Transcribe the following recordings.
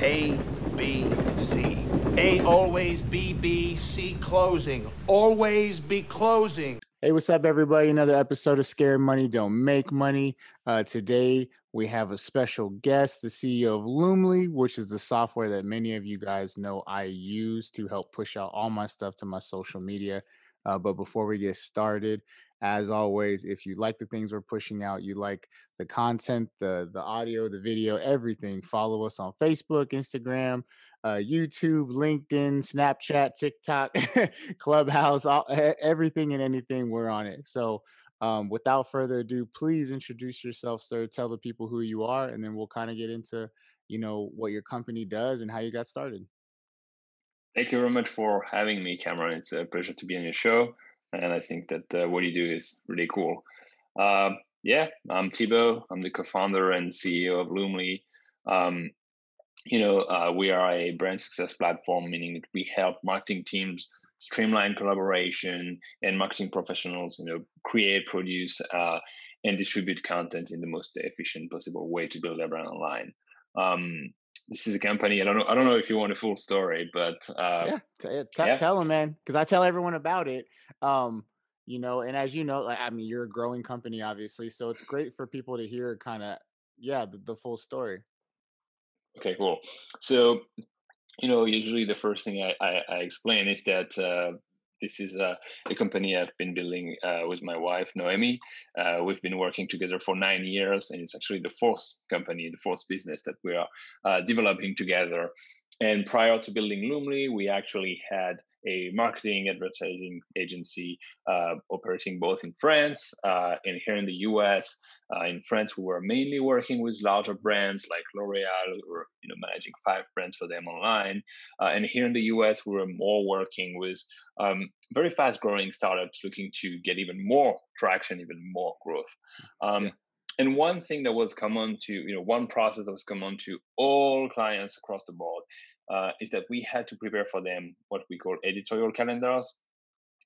A, B, C. A always B, B, C closing. Always be closing. Hey, what's up, everybody? Another episode of Scared Money Don't Make Money. Uh, today, we have a special guest, the CEO of Loomly, which is the software that many of you guys know I use to help push out all my stuff to my social media. Uh, but before we get started, as always, if you like the things we're pushing out, you like the content, the the audio, the video, everything, follow us on Facebook, Instagram, uh, YouTube, LinkedIn, Snapchat, TikTok, Clubhouse, all, everything and anything. We're on it. So, um, without further ado, please introduce yourself, sir. Tell the people who you are, and then we'll kind of get into, you know, what your company does and how you got started. Thank you very much for having me, Cameron. It's a pleasure to be on your show, and I think that uh, what you do is really cool. Uh, yeah, I'm Thibaud. I'm the co-founder and CEO of Loomly. Um, you know, uh, we are a brand success platform, meaning that we help marketing teams streamline collaboration and marketing professionals, you know, create, produce, uh, and distribute content in the most efficient possible way to build their brand online. Um, this is a company. I don't know. I don't know if you want a full story, but uh, yeah, t- t- yeah. tell them, man, because I tell everyone about it. Um, you know, and as you know, like I mean, you're a growing company, obviously, so it's great for people to hear kind of, yeah, the, the full story. Okay, cool. So, you know, usually the first thing I, I, I explain is that uh, this is a, a, company I've been building uh, with my wife, Noemi. Uh, we've been working together for nine years, and it's actually the fourth company, the fourth business that we are uh, developing together. And prior to building Loomly, we actually had a marketing advertising agency uh, operating both in France uh, and here in the US. Uh, in France, we were mainly working with larger brands like L'Oreal, or you know managing five brands for them online. Uh, and here in the US, we were more working with um, very fast-growing startups looking to get even more traction, even more growth. Um, yeah. And one thing that was common to, you know, one process that was common to all clients across the board uh, is that we had to prepare for them what we call editorial calendars.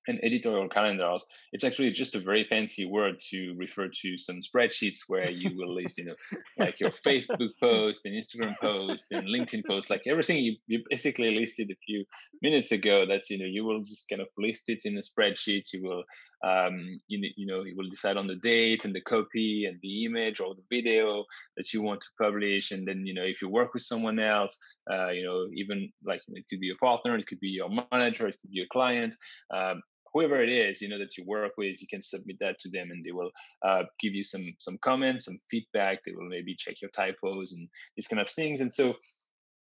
And editorial calendars it's actually just a very fancy word to refer to some spreadsheets where you will list you know like your facebook post and instagram post and linkedin post like everything you, you basically listed a few minutes ago that's you know you will just kind of list it in a spreadsheet. You will um, you, you know you will decide on the date and the copy and the image or the video that you want to publish. And then you know if you work with someone else uh, you know even like it could be a partner it could be your manager it could be a client um, whoever it is you know that you work with you can submit that to them and they will uh, give you some some comments some feedback. They will maybe check your typos and these kind of things. And so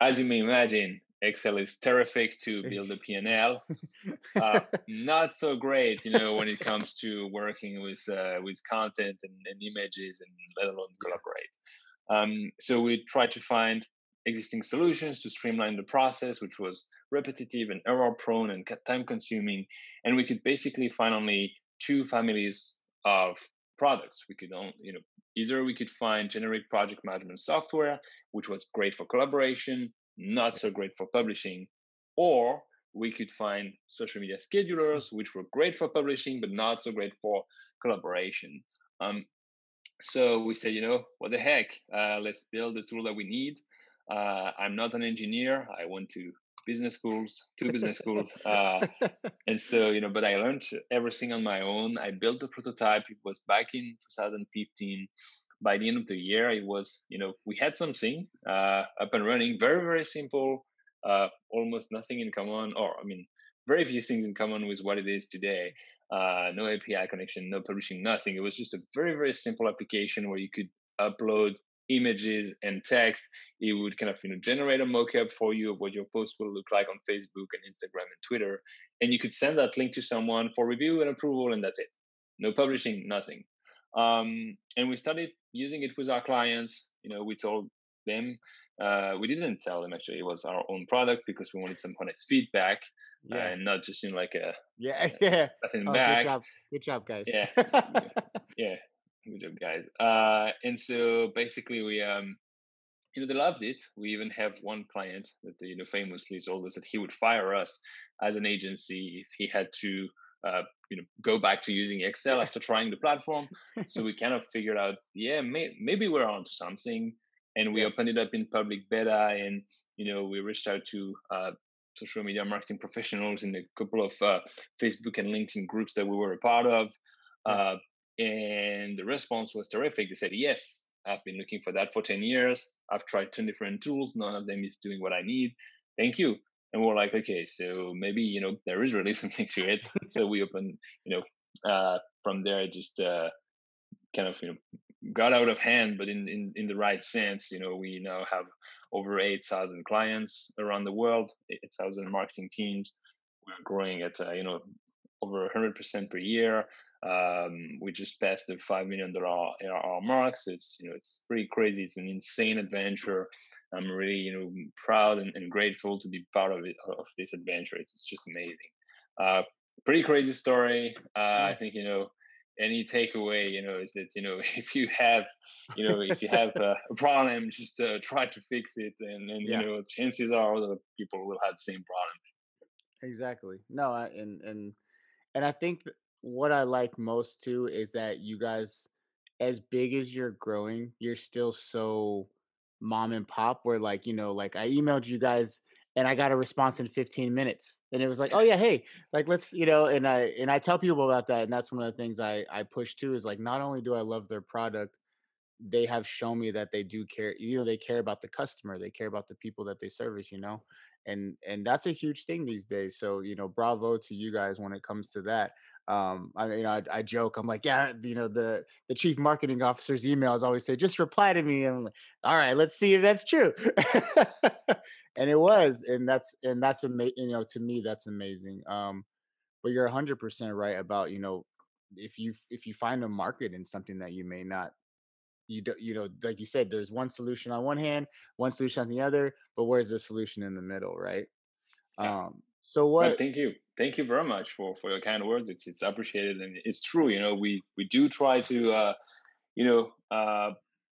as you may imagine excel is terrific to build a p&l uh, not so great you know when it comes to working with uh, with content and, and, images and let alone collaborate um, so we try to find existing solutions to streamline the process, which was repetitive and error prone and time consuming. And we could basically find only two families of products. We could only, you know, either we could find generic project management software, which was great for collaboration, not so great for publishing, or we could find social media schedulers, which were great for publishing, but not so great for collaboration. Um, so we said, you know, what the heck? Uh, let's build the tool that we need. Uh, I'm not an engineer. I went to business schools, two business schools, uh, and so you know. But I learned everything on my own. I built the prototype. It was back in 2015. By the end of the year, it was you know we had something uh, up and running. Very very simple. Uh, almost nothing in common, or I mean, very few things in common with what it is today. Uh, no API connection, no publishing, nothing. It was just a very very simple application where you could upload images and text it would kind of you know generate a mock-up for you of what your post will look like on facebook and instagram and twitter and you could send that link to someone for review and approval and that's it no publishing nothing um, and we started using it with our clients you know we told them uh, we didn't tell them actually it was our own product because we wanted some honest feedback yeah. uh, and not just in like a yeah yeah nothing oh, back. good job good job guys yeah yeah Good job, guys. Uh, and so basically, we um, you know, they loved it. We even have one client that you know famously told us that he would fire us as an agency if he had to uh, you know go back to using Excel after trying the platform. so we kind of figured out, yeah, may, maybe we're onto something. and we yeah. opened it up in public beta and you know we reached out to uh, social media marketing professionals in a couple of uh, facebook and linkedin groups that we were a part of uh, and the response was terrific. They said yes i've been looking for that for 10 years. I've tried 10 different tools. None of them is doing what i need. Thank you and we're like okay so maybe you know there is really something to it so we opened you know uh, from there just uh, kind of you know got out of hand, but in, in, in the right sense. You know, we now have over 8,000 clients around the world, 8,000 marketing teams. We're growing at, uh, you know, over 100% per year. Um, we just passed the $5 million ARR mark. So it's, you know, it's pretty crazy. It's an insane adventure. I'm really, you know, proud and, and grateful to be part of it, of this adventure. It's, it's just amazing. Uh, pretty crazy story. Uh, yeah. I think, you know, any takeaway you know is that you know if you have you know if you have a, problem just uh, try to fix it and and yeah. you know chances are other people will have the same problem exactly no I, and and and i think what i like most too is that you guys as big as you're growing you're still so mom and pop where like you know like i emailed you guys and I got a response in 15 minutes. And it was like, oh yeah, hey, like let's, you know, and I and I tell people about that. And that's one of the things I I push too is like not only do I love their product, they have shown me that they do care, you know, they care about the customer, they care about the people that they service, you know. And and that's a huge thing these days. So, you know, bravo to you guys when it comes to that um i you know I, I, joke i'm like yeah you know the the chief marketing officer's emails always say just reply to me and i'm like all right let's see if that's true and it was and that's and that's amazing you know to me that's amazing um but you're 100% right about you know if you if you find a market in something that you may not you do, you know like you said there's one solution on one hand one solution on the other but where's the solution in the middle right yeah. um so what well, thank you thank you very much for for your kind words it's it's appreciated and it's true you know we we do try to uh you know uh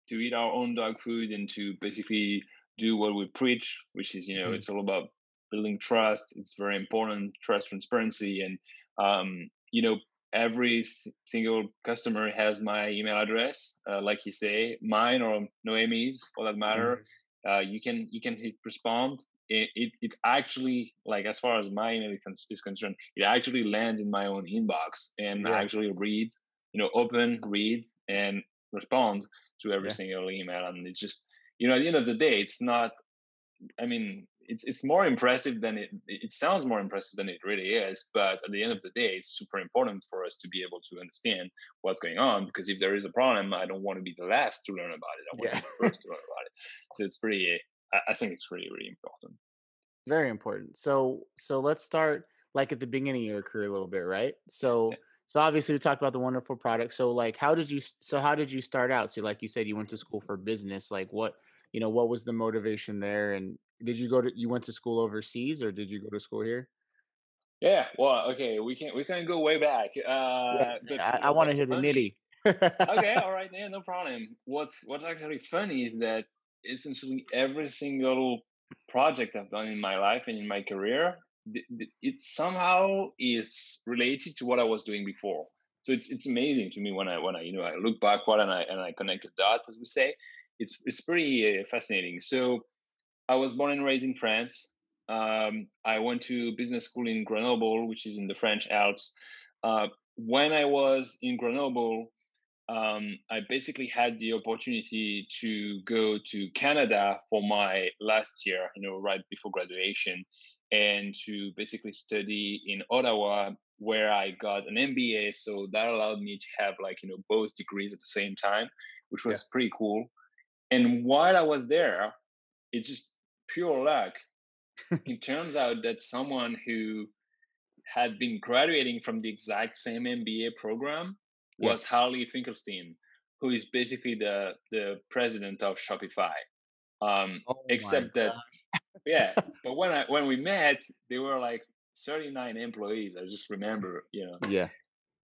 to eat our own dog food and to basically do what we preach which is you know mm-hmm. it's all about building trust it's very important trust transparency and um you know every single customer has my email address uh, like you say mine or noemi's for that matter mm-hmm. uh, you can you can hit respond it, it, it actually like as far as my email is concerned it actually lands in my own inbox and yeah. I actually read you know open read and respond to every yeah. single email and it's just you know at the end of the day it's not i mean it's it's more impressive than it it sounds more impressive than it really is but at the end of the day it's super important for us to be able to understand what's going on because if there is a problem i don't want to be the last to learn about it i want yeah. to be the first to learn about it so it's pretty I, think it's really really important. Very important. So so let's start like at the beginning of your career a little bit, right? So yeah. so obviously we talked about the wonderful product. So like how did you so how did you start out? So like you said you went to school for business. Like what you know what was the motivation there and did you go to you went to school overseas or did you go to school here? Yeah, well, okay, we can we can go way back. Uh, yeah, I, I want to hear funny. the nitty. okay, all right, yeah, no problem. What's what's actually funny is that essentially every single project I've done in my life and in my career, it somehow is related to what I was doing before. So it's it's amazing to me when I when I you know I look backward and I and I connect the dots as we say. It's it's pretty uh, fascinating. So I was born and raised in France. Um, I went to business school in Grenoble, which is in the French Alps. Uh, when I was in Grenoble, um, I basically had the opportunity to go to Canada for my last year, you know, right before graduation, and to basically study in Ottawa, where I got an MBA. So that allowed me to have like, you know, both degrees at the same time, which was yeah. pretty cool. And while I was there, it just pure luck. it turns out that someone who had been graduating from the exact same MBA program was yeah. Harley Finkelstein, who is basically the the president of Shopify. Um, oh except that, yeah. But when I when we met, they were like 39 employees. I just remember, you know. Yeah.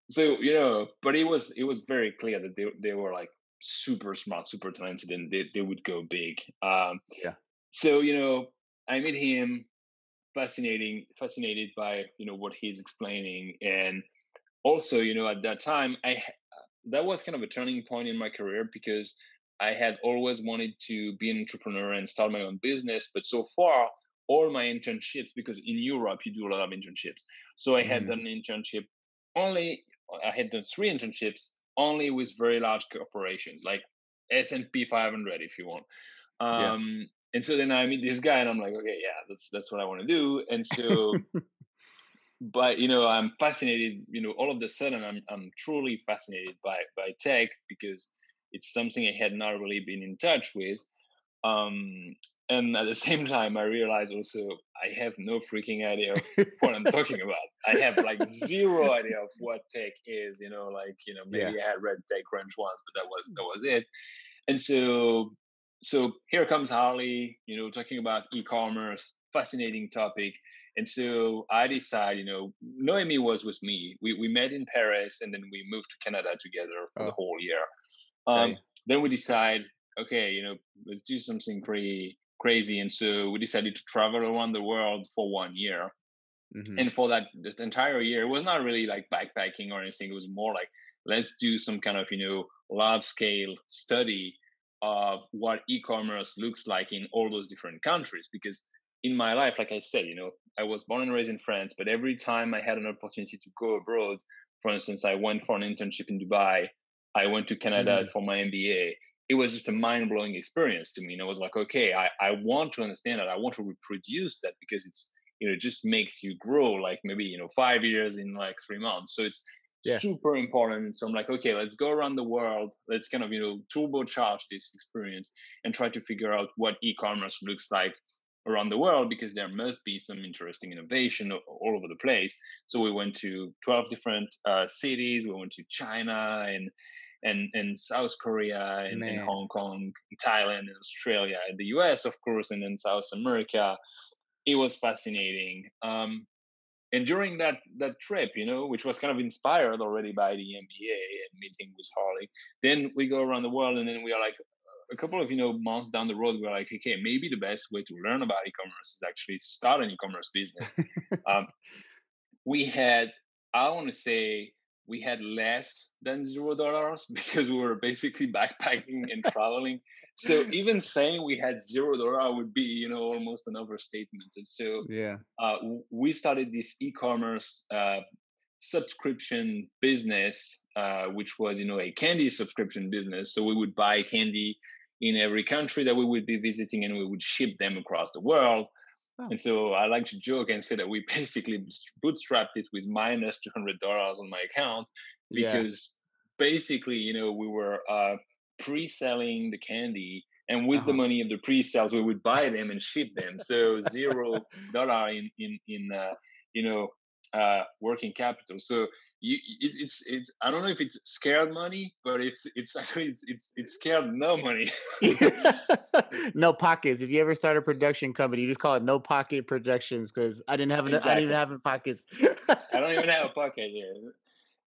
So you know, but it was it was very clear that they they were like super smart, super talented, and they they would go big. Um, yeah. So you know, I met him, fascinating, fascinated by you know what he's explaining, and also, you know, at that time, I that was kind of a turning point in my career because I had always wanted to be an entrepreneur and start my own business, but so far all my internships because in Europe you do a lot of internships. So I had mm. done an internship only I had done three internships only with very large corporations like S&P 500 if you want. Um. And so then I meet this guy and I'm like, okay, yeah, that's that's what I want to do. And so but you know, I'm fascinated, you know, all of a sudden I'm I'm truly fascinated by by tech because it's something I had not really been in touch with. Um, and at the same time i realize also i have no freaking idea of what i'm talking about i have like zero idea of what tech is you know like you know maybe yeah. i had read techcrunch once but that was that was it and so so here comes harley you know talking about e-commerce fascinating topic and so i decided you know noemi was with me we, we met in paris and then we moved to canada together for oh. the whole year um, then we decide okay you know let's do something pretty crazy. And so we decided to travel around the world for one year. Mm-hmm. And for that the entire year, it was not really like backpacking or anything. It was more like, let's do some kind of, you know, large scale study of what e-commerce looks like in all those different countries. Because in my life, like I said, you know, I was born and raised in France, but every time I had an opportunity to go abroad, for instance, I went for an internship in Dubai, I went to Canada mm-hmm. for my MBA it was just a mind-blowing experience to me and i was like okay I, I want to understand that i want to reproduce that because it's you know it just makes you grow like maybe you know five years in like three months so it's yeah. super important so i'm like okay let's go around the world let's kind of you know turbocharge this experience and try to figure out what e-commerce looks like around the world because there must be some interesting innovation all over the place so we went to 12 different uh, cities we went to china and and and South Korea and, and, Hong Kong, Thailand and Australia, and the US, of course, and then South America. It was fascinating. Um, and during that that trip, you know, which was kind of inspired already by the MBA and meeting with Harley, then we go around the world, and then we are like a couple of you know months down the road, we're like, okay, maybe the best way to learn about e-commerce is actually to start an e-commerce business. um, we had, I want to say, we had less than zero dollars because we were basically backpacking and traveling. So even saying we had zero dollar would be, you know, almost an overstatement. And so yeah, uh, we started this e-commerce uh, subscription business, uh, which was, you know, a candy subscription business. So we would buy candy in every country that we would be visiting, and we would ship them across the world. Oh. And so I like to joke and say that we basically bootstrapped it with minus two hundred dollars on my account because yeah. basically, you know, we were uh, pre-selling the candy, and with uh-huh. the money of the pre-sales, we would buy them and ship them. So zero dollar in in in uh, you know uh, working capital. So you, it, it's it's I don't know if it's scared money, but it's it's actually it's it's, it's scared no money. no pockets. If you ever start a production company, you just call it No Pocket Productions because I didn't have exactly. I didn't even have pockets. I don't even have a pocket yet.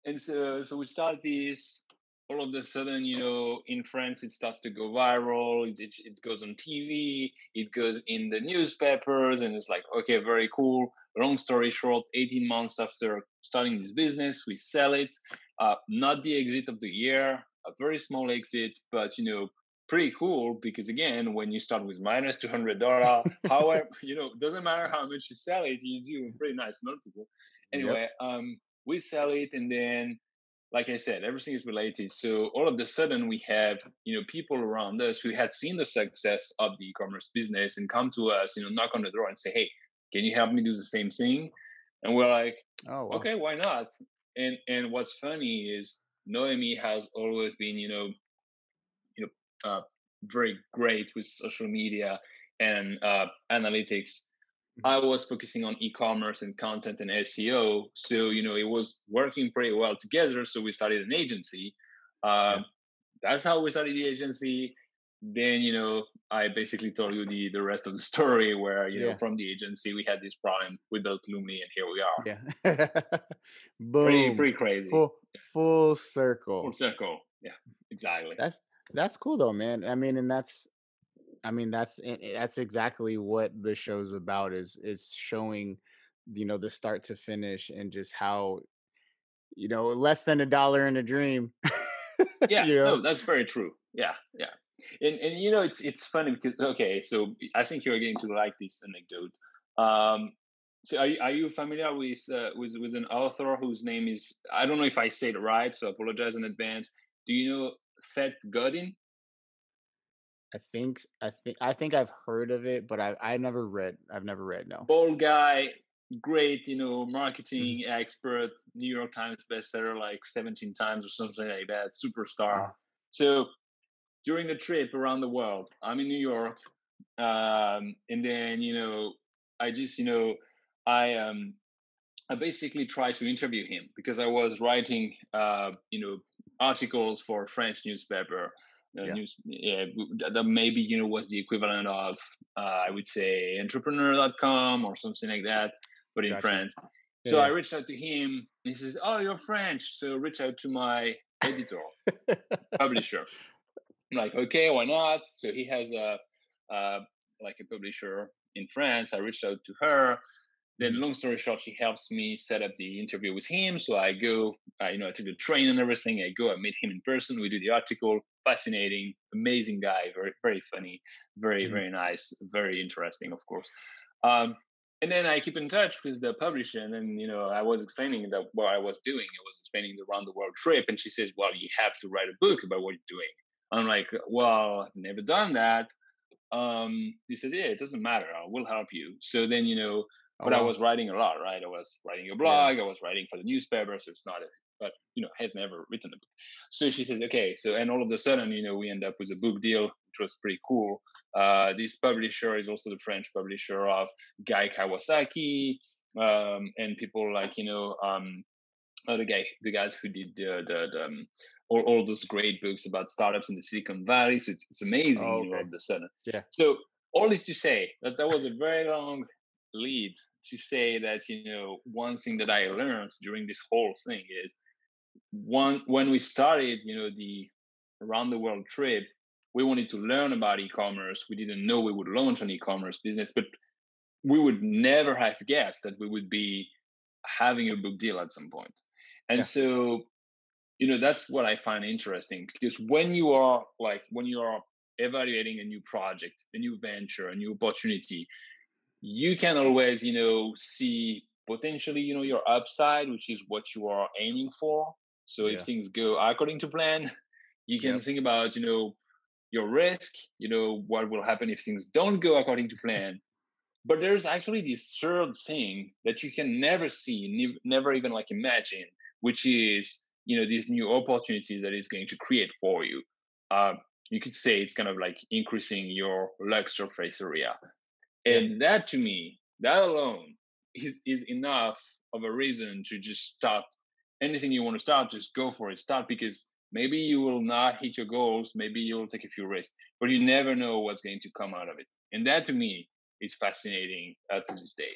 And so so we start this. All of a sudden, you know, in France, it starts to go viral. It, it, it goes on TV. It goes in the newspapers, and it's like, okay, very cool long story short, 18 months after starting this business, we sell it. Uh, not the exit of the year, a very small exit, but you know, pretty cool because again, when you start with minus minus two hundred dollar, however, you know, doesn't matter how much you sell it, you do a pretty nice multiple. Anyway, yep. um, we sell it, and then, like I said, everything is related. So all of a sudden, we have you know people around us who had seen the success of the e-commerce business and come to us, you know, knock on the door and say, hey can you help me do the same thing? And we're like, oh, wow. okay, why not? And and what's funny is Noemi has always been, you know, you know, uh, very great with social media and uh, analytics. Mm-hmm. I was focusing on e-commerce and content and SEO, so you know it was working pretty well together. So we started an agency. Uh, yeah. That's how we started the agency then you know i basically told you the the rest of the story where you yeah. know from the agency we had this problem we built Loomly and here we are yeah Boom. pretty pretty crazy full full circle full circle yeah exactly that's that's cool though man i mean and that's i mean that's that's exactly what the show's about is is showing you know the start to finish and just how you know less than a dollar in a dream yeah you know? no that's very true yeah yeah and and you know it's it's funny because okay, so I think you're going to like this anecdote. Um, so are you, are you familiar with uh, with with an author whose name is I don't know if I say it right, so I apologize in advance. Do you know Seth Godin? I think I think I think I've heard of it, but I I never read. I've never read. No. Bold guy, great, you know, Mm-hmm. marketing expert, New York Times bestseller like 17 times or something like that, superstar. Wow. So during the trip around the world, I'm in New York, um, and then you know, I just you know, I um, I basically tried to interview him because I was writing, uh, you know, articles for a French newspaper. Yeah. news, yeah, that maybe you know was the equivalent of, uh, I would say, entrepreneur.com or something like that, but in Gotcha. France. Yeah, So I reached out to him. He says, "Oh, you're French, so reach out to my editor, publisher." I'm like, okay, why not? So he has a, uh, like a publisher in France. I reached out to her. Then, long story short, she helps me set up the interview with him. So I go, you know, I took the train and everything. I go, I meet him in person. We do the article. Fascinating, amazing guy, very, very funny, very, Mhm. very nice, very interesting, of course. Um, and then I keep in touch with the publisher, and then you know I was explaining that what I was doing. I was explaining the round the world trip, and she says, "Well, you have to write a book about what you're doing." I'm like, "Well, I've never done that." Um, he said, "Yeah, it doesn't matter. I will help you." So then you know, Oh, but I was writing a lot, right? I was writing a blog, I was writing for the newspaper, so it's not a, but you know, I had never written a book. So she says, okay, so and all of a sudden, you know, we end up with a book deal, which was pretty cool. Uh, this publisher is also the French publisher of Guy Kawasaki, um, and people like you know, um, the guy, the guys who did the, the, the um, all, all those great books about startups in the Silicon Valley. So it's, it's amazing, Oh, you okay. all of a sudden. Yeah. So all this to say that that was a very long lead to say that you know one thing that I learned during this whole thing is one when we started you know the around the world trip we wanted to learn about e-commerce we didn't know we would launch an e-commerce business but we would never have guessed that we would be having a book deal at some point and Yeah. so you know that's what i find interesting because when you are like when you are evaluating a new project a new venture a new opportunity you can always you know see potentially you know your upside which is what you are aiming for so if Yeah. things go according to plan you can Yep. think about you know your risk you know what will happen if things don't go according to plan but there's actually this third thing that you can never see nev- never even like imagine which is you know these new opportunities that it's going to create for you uh, you could say it's kind of like increasing your luck surface area and that to me that alone is, is enough of a reason to just start anything you want to start just go for it start because maybe you will not hit your goals maybe you'll take a few risks but you never know what's going to come out of it and that to me is fascinating uh, to this day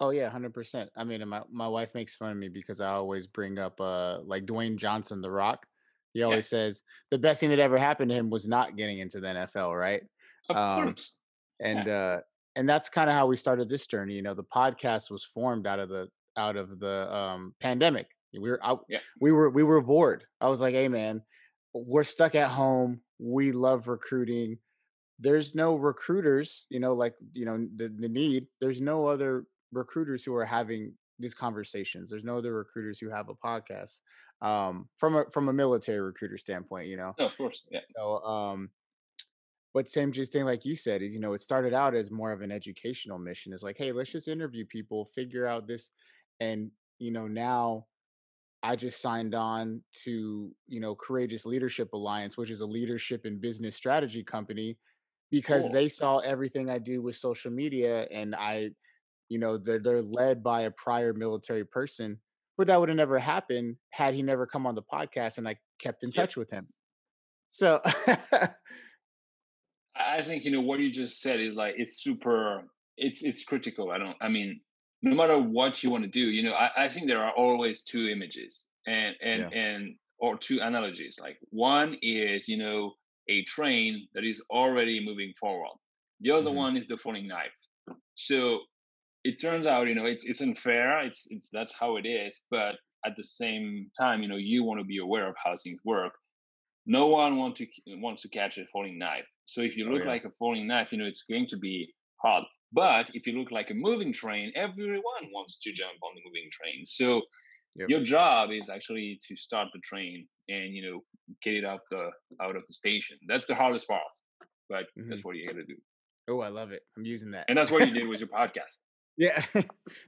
Oh yeah, hundred percent. I mean, my my wife makes fun of me because I always bring up uh like Dwayne Johnson, The Rock. He always says the best thing that ever happened to him was not getting into the NFL, right? of Um, course And uh and that's kind of how we started this journey. You know, the podcast was formed out of the out of the um pandemic. We were out Yeah. we were we were bored. I was like, hey man, we're stuck at home. We love recruiting. There's no recruiters, you know, like you know, the, the need. There's no other recruiters who are having these conversations. There's no other recruiters who have a podcast. Um from a from a military recruiter standpoint, you know. no, of course yeah So, um, but same just thing like you said is you know it started out as more of an educational mission. It's like, hey, let's just interview people, figure out this, and you know now I just signed on to you know Courageous Leadership Alliance, which is a leadership and business strategy company, because Cool. they saw everything I do with social media, and I, you know, they're they're led by a prior military person. But that would have never happened had he never come on the podcast and I kept in Yep. touch with him. So I think you know what you just said is like it's super it's it's critical. I don't I mean no matter what you want to do, you know, I, I think there are always two images and and Yeah. and or two analogies. Like one is, you know, a train that is already moving forward. The other Mhm. one is the falling knife. So it turns out, you know, it's it's unfair. It's it's that's how it is, but at the same time, you know, you want to be aware of how things work no one want to wants to catch a falling knife. So if you Oh, look yeah. like a falling knife, you know it's going to be hard. But if you look like a moving train, everyone wants to jump on the moving train. So Yep. your job is actually to start the train and you know get it out the out of the station. That's the hardest part, but that's what you got to do, Oh, I love it. I'm using that. and that's what you did with your podcast. Yeah.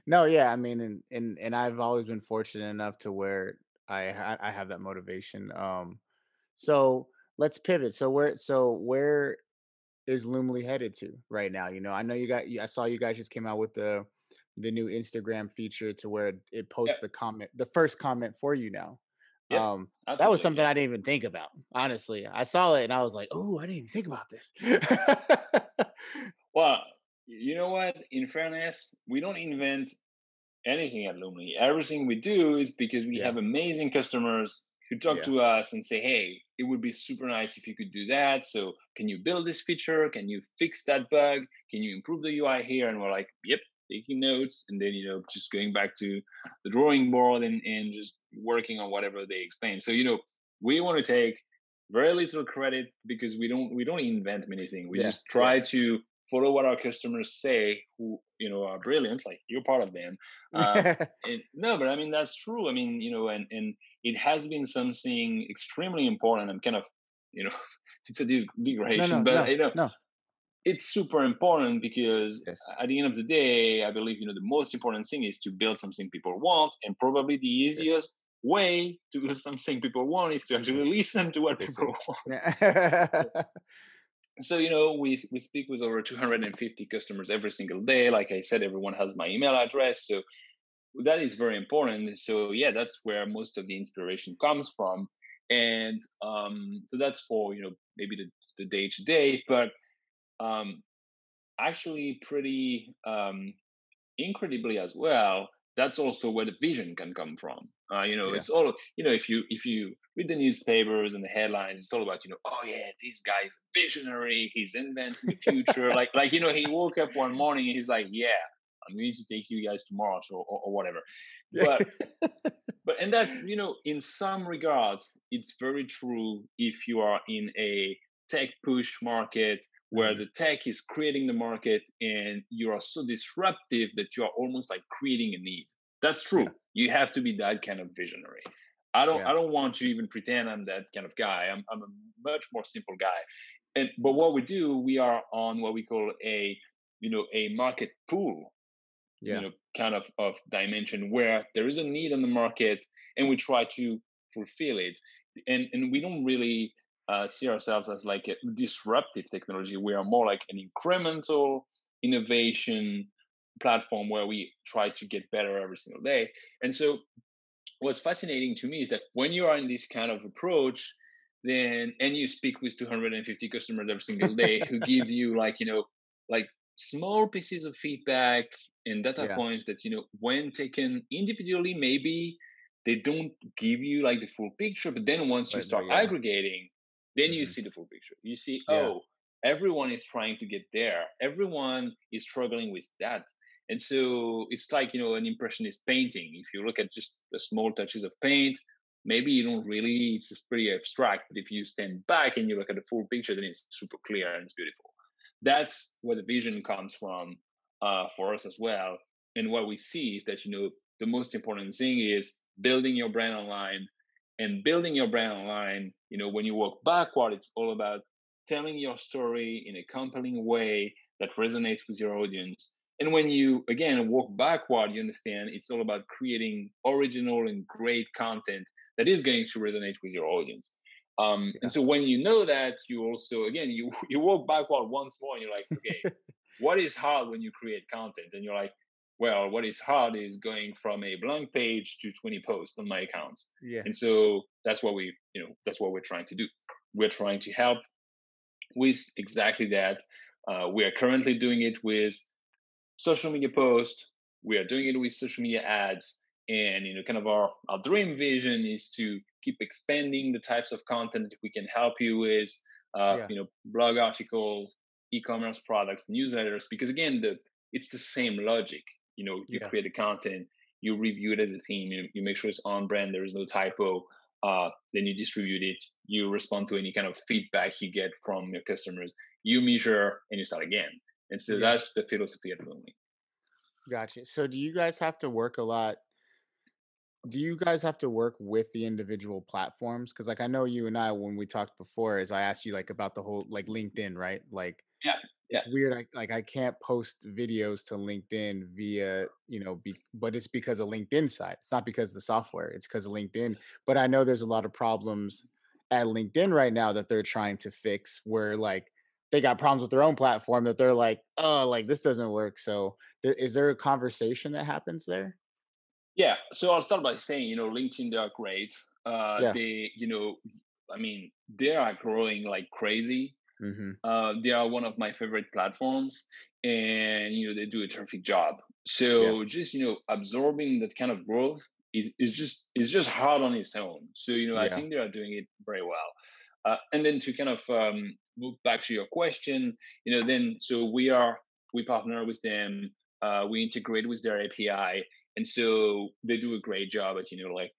no, yeah. I mean, and and and I've always been fortunate enough to where I I have that motivation. Um, so let's pivot. So where so where is Loomly headed to right now? You know, I know you got. I saw you guys just came out with the the new Instagram feature to where it posts the comment, the first comment for you now. Yep, Um, that was something yeah. I didn't even think about. Honestly, I saw it and I was like, "Oh, I didn't even think about this." Well, you know what? In fairness, we don't invent anything at Loomly. Everything we do is because we Yeah. have amazing customers who talk Yeah. to us and say, "Hey, it would be super nice if you could do that. So, can you build this feature? Can you fix that bug? Can you improve the UI here?" And we're like, "Yep." Taking notes and then you know just going back to the drawing board and, and just working on whatever they explain. So you know we want to take very little credit because we don't we don't invent many things. We Yeah, just try to follow what our customers say who you know are brilliant like you're part of them uh, and, no but i mean that's true i mean you know and and it has been something extremely important i'm kind of you know it's a dig- no, no, but no, you know no. it's super important because Yes. at the end of the day i believe you know the most important thing is to build something people want and probably the easiest way to build something people want is to actually listen to what people want. So you know we we speak with over 250 customers every single day. Like i said everyone has my email address so that is very important. So yeah that's where most of the inspiration comes from. And um so that's for you know maybe the, the day to day but um actually pretty um incredibly as well that's also where the vision can come from uh, you know Yeah. it's all you know if you if you read the newspapers and the headlines it's all about you know oh yeah this guy's visionary he's inventing the future like like you know he woke up one morning and he's like yeah i'm going to take you guys to mars or, or, or whatever but but and that you know in some regards it's very true if you are in a tech push market where Mhm. the tech is creating the market and you are so disruptive that you are almost like creating a need that's true Yeah. You have to be that kind of visionary. I don't Yeah. i don't want to even pretend i'm that kind of guy. I'm, I'm a much more simple guy. And but what we do we are on what we call a you know a market pull yeah. you know kind of of dimension where there is a need on the market and we try to fulfill it. And and we don't really uh, see ourselves as like a disruptive technology. We are more like an incremental innovation platform where we try to get better every single day and so what's fascinating to me is that when you are in this kind of approach then and you speak with 250 customers every single day who give you like you know like small pieces of feedback and data Yeah. points that you know when taken individually maybe they don't give you like the full picture but then once you But- start yeah. aggregating then you Mhm. see the full picture you see Yeah. oh everyone is trying to get there everyone is struggling with that and so it's like you know an impressionist painting. If you look at just the small touches of paint maybe you don't really it's pretty abstract but if you stand back and you look at the full picture then it's super clear and it's beautiful. That's where the vision comes from uh, for us as well. And what we see is that you know the most important thing is building your brand online. And building your brand online you know when you walk backward it's all about telling your story in a compelling way that resonates with your audience and when you again walk backward you understand it's all about creating original and great content that is going to resonate with your audience. Um, and so when you know that you also again you you walk backward once more and you're like okay what is hard when you create content? And you're like well what is hard is going from a blank page to 20 posts on my accounts. Yeah. and so that's what we you know that's what we're trying to do. We're trying to help with exactly that. Uh, we are currently doing it with social media post, we are doing it with social media ads and you know kind of our, our dream vision is to keep expanding the types of content that we can help you with uh, Yeah. you know blog articles e-commerce products newsletters because again the it's the same logic you know you Yeah. create the content you review it as a team you, you make sure it's on brand there is no typo uh, then you distribute it you respond to any kind of feedback you get from your customers you measure and you start again and so yeah. that's the philosophy at Loomly. Gotcha. So do you guys have to work a lot? Do you guys have to work with the individual platforms? Because like I know you and I when we talked before, is I asked you like about the whole like LinkedIn, right? Like yeah, yeah. It's weird. I, like I can't post videos to LinkedIn via you know, be, but it's because of LinkedIn side. It's not because of the software. It's because of LinkedIn. But I know there's a lot of problems at LinkedIn right now that they're trying to fix, where like they got problems with their own platform that they're like, oh, like this doesn't work. So th- is there a conversation that happens there? Yeah. So I'll start by saying, you know, LinkedIn, they are great. Uh, yeah. They, you know, I mean, they are growing like crazy. Mm-hmm. Uh, they are one of my favorite platforms and, you know, they do a terrific job. So yeah. just, you know, absorbing that kind of growth is, is just, is just hard on its own. So, you know, yeah. I think they are doing it very well. Uh, and then to kind of um, move back to your question, you know, then so we are we partner with them, uh, we integrate with their API, and so they do a great job at you know like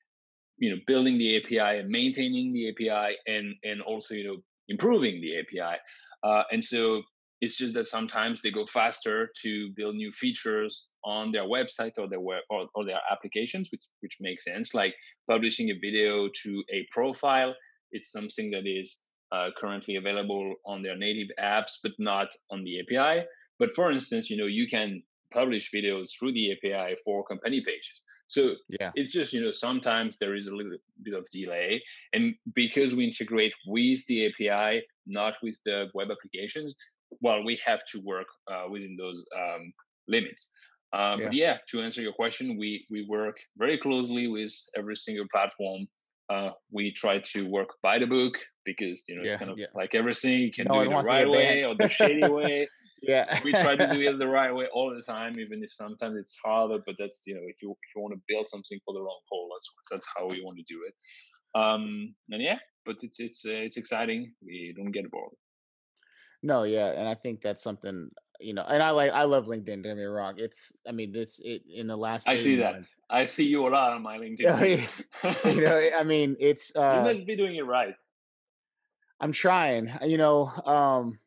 you know building the API and maintaining the API and and also you know improving the API, uh, and so it's just that sometimes they go faster to build new features on their website or their web or, or their applications, which which makes sense. Like publishing a video to a profile it's something that is uh, currently available on their native apps, but not on the API. But for instance, you know, you can publish videos through the API for company pages. So yeah. it's just, you know, sometimes there is a little bit of delay. And because we integrate with the API, not with the web applications, well, we have to work uh, within those um, limits. Uh, yeah. But yeah, to answer your question, we we work very closely with every single platform uh, we try to work by the book because you know yeah, it's kind of yeah. like everything you can no, do it the right way or the shady way. yeah, we try to do it the right way all the time, even if sometimes it's harder. But that's you know if you if you want to build something for the long haul, that's that's how we want to do it. Um, and yeah, but it's it's uh, it's exciting. We don't get bored. No, yeah, and I think that's something you know, and I like I love LinkedIn. Don't get me wrong. It's I mean this it in the last. I see that. Months, I see you a lot on my LinkedIn. you know, I mean it's. Uh, you must be doing it right. I'm trying. You know, um,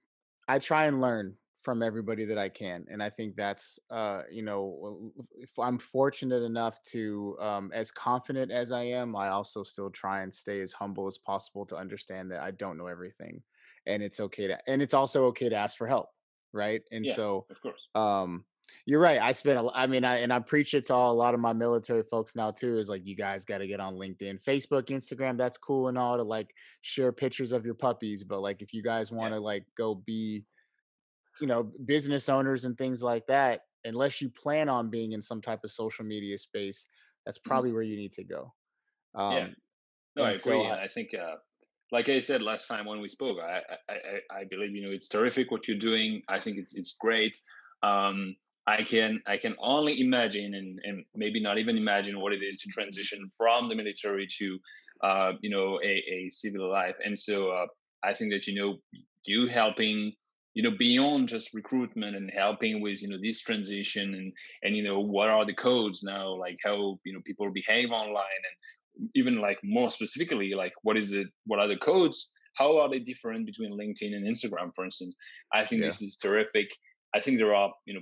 I try and learn from everybody that I can, and I think that's uh, you know, if I'm fortunate enough to, um, as confident as I am, I also still try and stay as humble as possible to understand that I don't know everything, and it's okay to, and it's also okay to ask for help right? And yeah, so, of course, um, you're right. I spent, a, I mean, I and I preach it to all, a lot of my military folks now too. Is like you guys got to get on LinkedIn, Facebook, Instagram. That's cool and all to like share pictures of your puppies, but like if you guys want to yeah. like go be, you know, business owners and things like that, unless you plan on being in some type of social media space, that's mm-hmm. probably mm-hmm. where you need to go. Um, yeah, no, I agree. So I, I think uh, like I said last time when we spoke, I, I, I believe you know it's terrific what you're doing. I think it's it's great. Um, I can I can only imagine and, and maybe not even imagine what it is to transition from the military to uh, you know a, a civil life. And so uh, I think that you know you helping you know beyond just recruitment and helping with you know this transition and and you know what are the codes now like how you know people behave online and even like more specifically, like what is it? What are the codes? How are they different between LinkedIn and Instagram, for instance? I think yeah. this is terrific. I think there are you know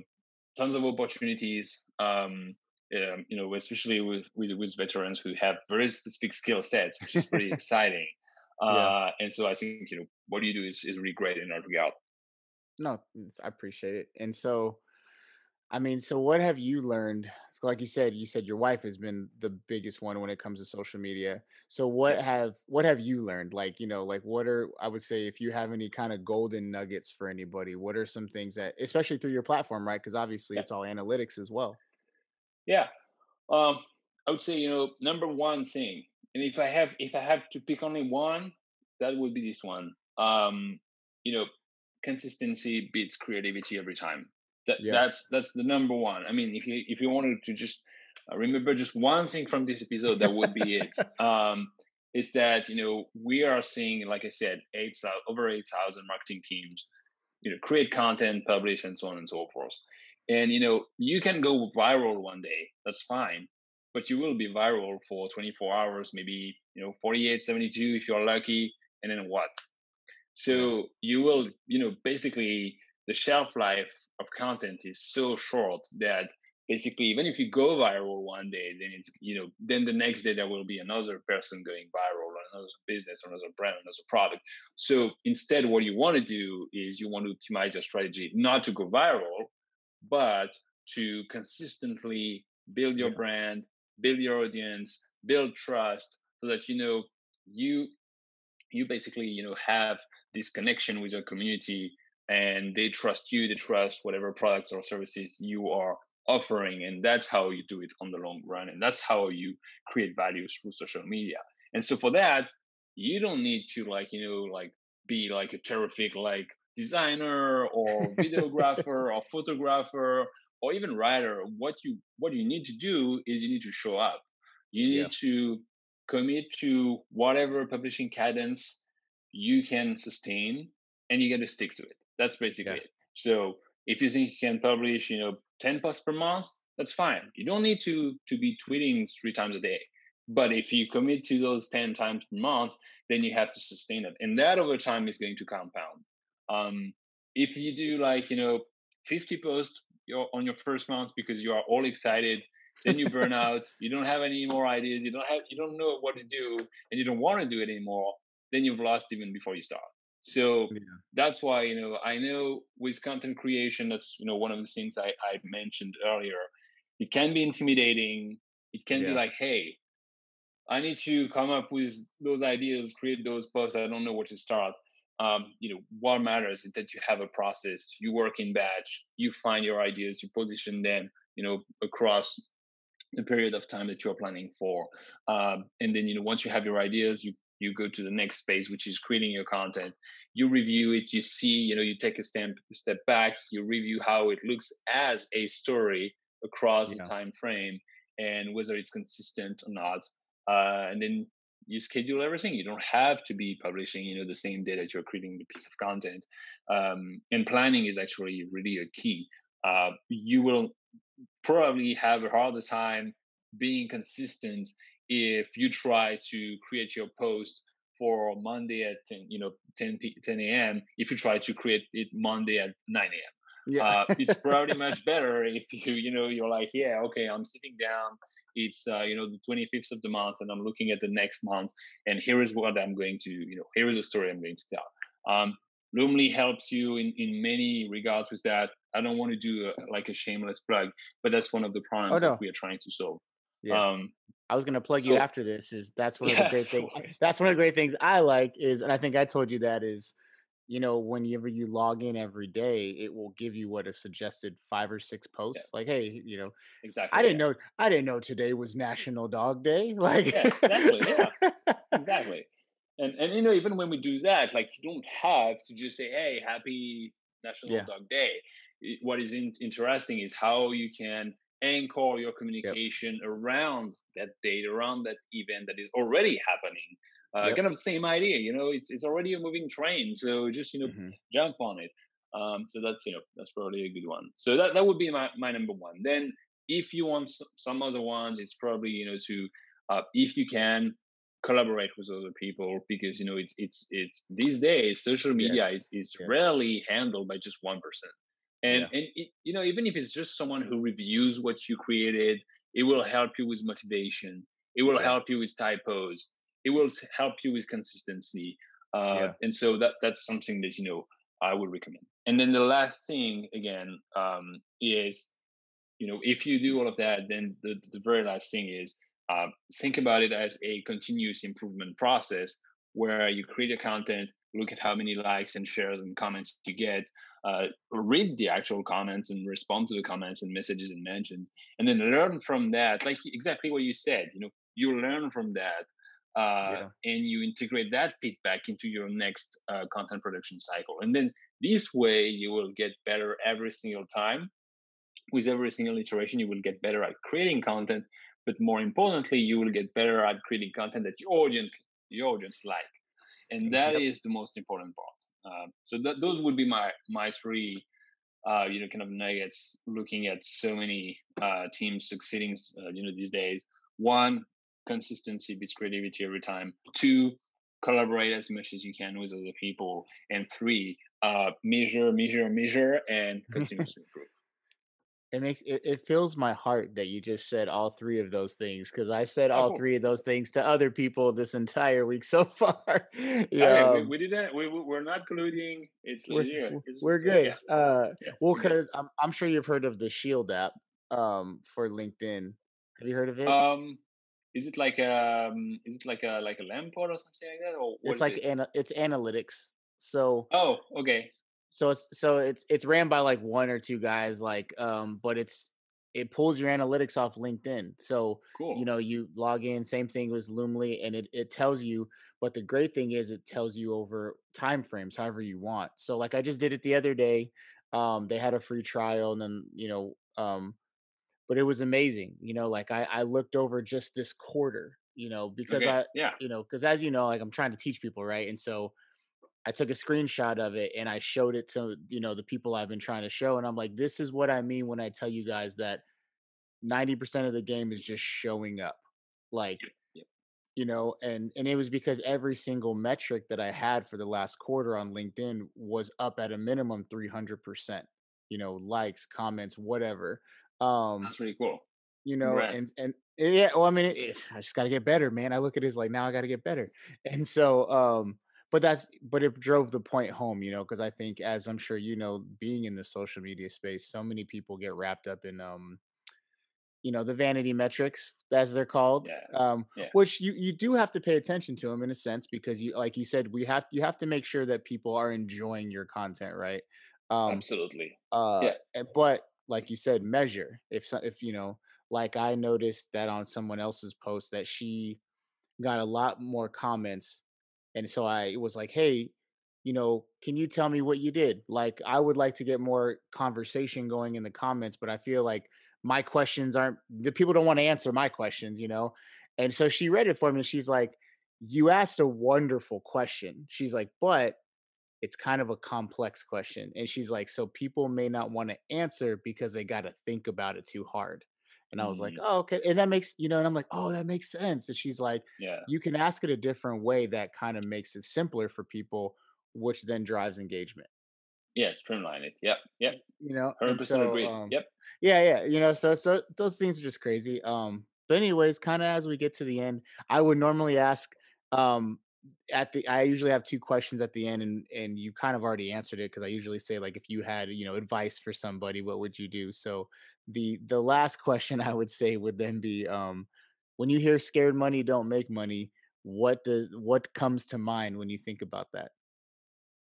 tons of opportunities. Um, um, you know, especially with, with with veterans who have very specific skill sets, which is pretty exciting. Uh, yeah. And so I think you know what you do is is really great in that regard. No, I appreciate it. And so I mean, so what have you learned? So like you said, you said your wife has been the biggest one when it comes to social media. So what have what have you learned? Like, you know, like what are I would say if you have any kind of golden nuggets for anybody, what are some things that especially through your platform, right? Because obviously it's all analytics as well. Yeah. Um, I would say, you know, number one thing, and if I have if I have to pick only one, that would be this one. Um, you know, consistency beats creativity every time that, yeah. That's that's the number one. I mean, if you if you wanted to just uh, remember just one thing from this episode, that would be it. Um, is that you know we are seeing, like I said, eight over eight thousand marketing teams, you know, create content, publish, and so on and so forth. And you know, you can go viral one day. That's fine, but you will be viral for 24 hours, maybe you know 48, 72 if you're lucky, and then what? So you will, you know, basically the shelf life of content is so short that basically even if you go viral one day then it's you know then the next day there will be another person going viral or another business or another brand or another product so instead what you want to do is you want to optimize your strategy not to go viral but to consistently build your yeah. brand build your audience build trust so that you know you you basically you know have this connection with your community and they trust you they trust whatever products or services you are offering and that's how you do it on the long run and that's how you create value through social media. And so for that you don't need to like you know like be like a terrific like designer or videographer or photographer or even writer. What you what you need to do is you need to show up. You need yeah. to commit to whatever publishing cadence you can sustain and you got to stick to it that's basically yeah. it so if you think you can publish you know 10 posts per month, that's fine. You don't need to to be tweeting three times a day. But if you commit to those 10 times per month, then you have to sustain it. And that over time is going to compound. Um, if you do like, you know, 50 posts on your first month because you are all excited, then you burn out, you don't have any more ideas, you don't have you don't know what to do, and you don't want to do it anymore, then you've lost even before you start. So yeah. that's why, you know, I know with content creation, that's, you know, one of the things I, I mentioned earlier. It can be intimidating. It can yeah. be like, hey, I need to come up with those ideas, create those posts. I don't know where to start. Um, you know, what matters is that you have a process. You work in batch. You find your ideas. You position them. You know, across the period of time that you're planning for. Um, and then, you know, once you have your ideas, you you go to the next phase which is creating your content. You review it you see you know you take a step step back you review how it looks as a story across yeah. the time frame and whether it's consistent or not uh, and then you schedule everything. You don't have to be publishing you know the same day that you're creating the piece of content um, and planning is actually really a key. Uh, you will probably have a harder time being consistent if you try to create your post for Monday at 10, you know 10 p 10 a.m. if you try to create it Monday at 9 a.m. Yeah. uh, it's probably much better if you you know you're like yeah okay I'm sitting down it's uh, you know the 25th of the month and I'm looking at the next month and here is what I'm going to you know here is a story I'm going to tell. Um, Loomly helps you in, in many regards with that. I don't want to do a, like a shameless plug, but that's one of the problems oh, no. that we are trying to solve. Yeah. Um, I was gonna plug so, you after this. Is that's one of the great things. That's one of the great things I like is, and I think I told you that is, you know, whenever you log in every day, it will give you what a suggested five or six posts. Yeah. Like, hey, you know, exactly. I didn't yeah. know. I didn't know today was National Dog Day. Like, exactly. Yeah, exactly. And and you know, even when we do that, like, you don't have to just say, hey, happy National Dog Day. What is in, interesting is how you can anchor your communication yep. around that date, around that event that is already happening. Uh, yep. Kind of the same idea, you know, it's it's already a moving train, so just you know mm-hmm. jump on it. Um, so that's you know that's probably a good one. So that that would be my my number one. Then if you want some other ones, it's probably you know to uh, if you can collaborate with other people because you know it's it's it's these days social media yes. is is yes. rarely handled by just one person and yeah. and it, you know even if it's just someone who reviews what you created it will help you with motivation it will yeah. help you with typos it will help you with consistency uh, yeah. and so that that's something that you know i would recommend and then the last thing again um, is you know if you do all of that then the, the very last thing is uh, think about it as a continuous improvement process where you create a content look at how many likes and shares and comments you get uh, read the actual comments and respond to the comments and messages and mentions and then learn from that like exactly what you said you know you learn from that uh, yeah. and you integrate that feedback into your next uh, content production cycle and then this way you will get better every single time with every single iteration you will get better at creating content but more importantly you will get better at creating content that your audience your audience like and that yep. is the most important part. Uh, so that, those would be my my three, uh, you know, kind of nuggets. Looking at so many uh, teams succeeding, uh, you know, these days. one consistency beats creativity every time two collaborate as much as you can with other people and three uh, measure measure measure and continuously improve it makes it, it fills my heart that you just said all three of those things because I said Oh, all cool. three of those things to other people this entire week so far. Yeah, we, um, we didn't. We, we- we're not colluding. It's we're. It's, we're good. yeah, Uh, yeah. well, because I'm I'm sure you've heard of the Shield app um for LinkedIn. Have you heard of it? Um, is it like um, is it like a like a Lempod or something like that, or it's like it? ana- it's analytics. So Oh, okay, so it's so it's it's ran by like one or two guys like um but it's it pulls your analytics off linkedin. So cool. you know you log in same thing with loomly and it, it tells you but the great thing is it tells you over time frames however you want. So like i just did it the other day um they had a free trial and then you know um but it was amazing you know like i i looked over just this quarter you know because okay, i yeah, you know because as you know like i'm trying to teach people right? And so I took a screenshot of it and I showed it to you know the people I've been trying to show, and I'm like, this is what I mean when I tell you guys that 90% of the game is just showing up, like you know, and and it was because every single metric that I had for the last quarter on LinkedIn was up at a minimum 300 percent, you know, likes, comments, whatever. Um, that's pretty cool. you know and Congrats. and eh, yeah well i mean it, it's i just got to get better man i look at it as like now i got to get better and so um but that's but it drove the point home you know because i think as i'm sure you know being in the social media space so many people get wrapped up in um you know the vanity metrics as they're called Yeah, um yeah, which you you do have to pay attention to them in a sense because you like you said we have you have to make sure that people are enjoying your content right? Um absolutely. uh Yeah, but like you said measure. If if you know like i noticed that on someone else's post that she got a lot more comments and so i was like hey you know can you tell me what you did like i would like to get more conversation going in the comments but i feel like my questions aren't the people don't want to answer my questions you know and so she read it for me and she's like you asked a wonderful question she's like but it's kind of a complex question. And she's like, so people may not want to answer because they got to think about it too hard. And I was like, mm, oh, okay. And that makes, you know, and I'm like, oh, that makes sense. And she's like, yeah, you can ask it a different way that kind of makes it simpler for people, which then drives engagement, yeah. Streamline it. Yep, yep. you know? Hundred And percent so, agree. um, Yep. yeah, yeah, you know, so so those things are just crazy. Um, but anyways, kind of as we get to the end, I would normally ask um at the I usually have two questions at the end and and you kind of already answered it because I usually say like if you had, you know, advice for somebody, what would you do? So the the last question I would say would then be um when you hear scared money don't make money, what does what comes to mind when you think about that?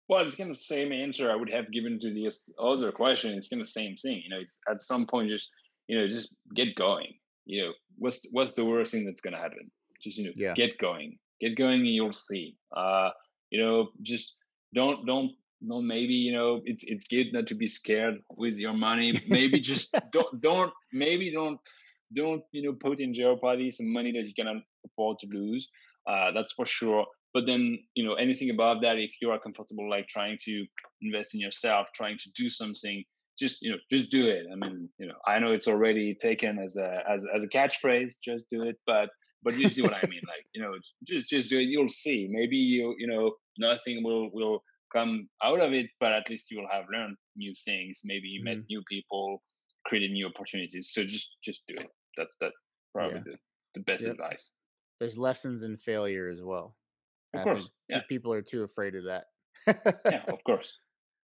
Well, it's kind of the same answer I would have given to the other question. It's kind of the same thing. You know, it's at some point just you know just get going. You know, what's what's the worst thing that's gonna happen? Just you know, Yeah. get going, get going, and you'll see. Uh, you know, just don't don't don't maybe you know it's it's good not to be scared with your money. Maybe just don't don't maybe don't don't you know put in jeopardy some money that you cannot afford to lose. Uh, that's for sure. But then you know anything above that, if you are comfortable like trying to invest in yourself, trying to do something, just you know just do it. I mean you know I know it's already taken as a as as a catchphrase, just do it, but but you see what I mean. Like you know just just do it. You'll see. Maybe you you know nothing will will come out of it, but at least you will have learned new things. Maybe you met Mhm. new people, created new opportunities. So just just do it. That's that probably Yeah. the, the best Yep. advice. There's lessons in failure as well. Of I course. Yeah. people are too afraid of that. Yeah, of course.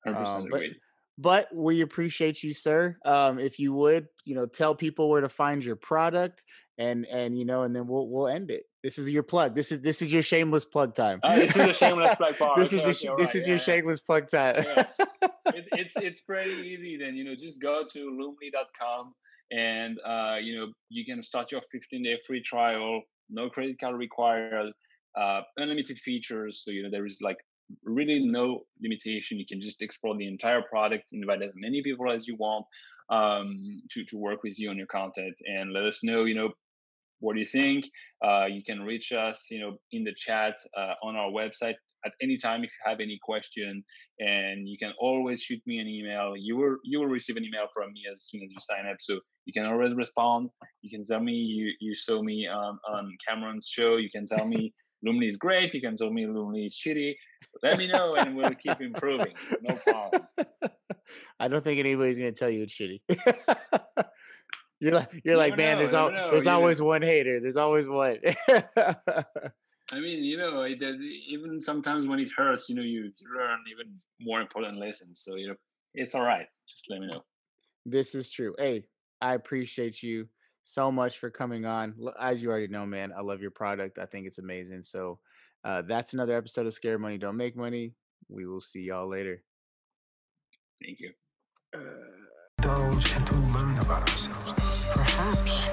100% um, but agreed. but we appreciate you, sir. Um, if you would, you know, tell people where to find your product, and and you know, and then we'll we'll end it. This is your plug. This is this is your shameless plug time. Oh, this is a shameless plug part. this is the okay, this right. is Yeah, your yeah. shameless plug time. Yeah. It, it's it's pretty easy then. You know, just go to loomly.com and uh, you know you can start your 15 day free trial. No credit card required. Uh, unlimited features. So you know there is like really no limitation. You can just explore the entire product, invite as many people as you want um, to to work with you on your content, and let us know. You know what do you think? Uh, you can reach us, you know, in the chat uh, on our website at any time if you have any question, and you can always shoot me an email. You will you will receive an email from me as soon as you sign up, so you can always respond. You can tell me you you saw me um, on Cameron's show. You can tell me Loomly is great. You can tell me Loomly is shitty. Let me know, and we'll keep improving. No problem. I don't think anybody's gonna tell you it's shitty. you're like you're you like, man. Know, there's al- there's always know. one hater. There's always one. I mean, you know, even sometimes when it hurts, you know, you learn even more important lessons. So you know, it's all right. Just let me know. This is true. Hey, I appreciate you so much for coming on. As you already know, man, I love your product. I think it's amazing. So uh, that's another episode of Scare Money Don't Make Money. We will see y'all later. Thank you. Uh, traps.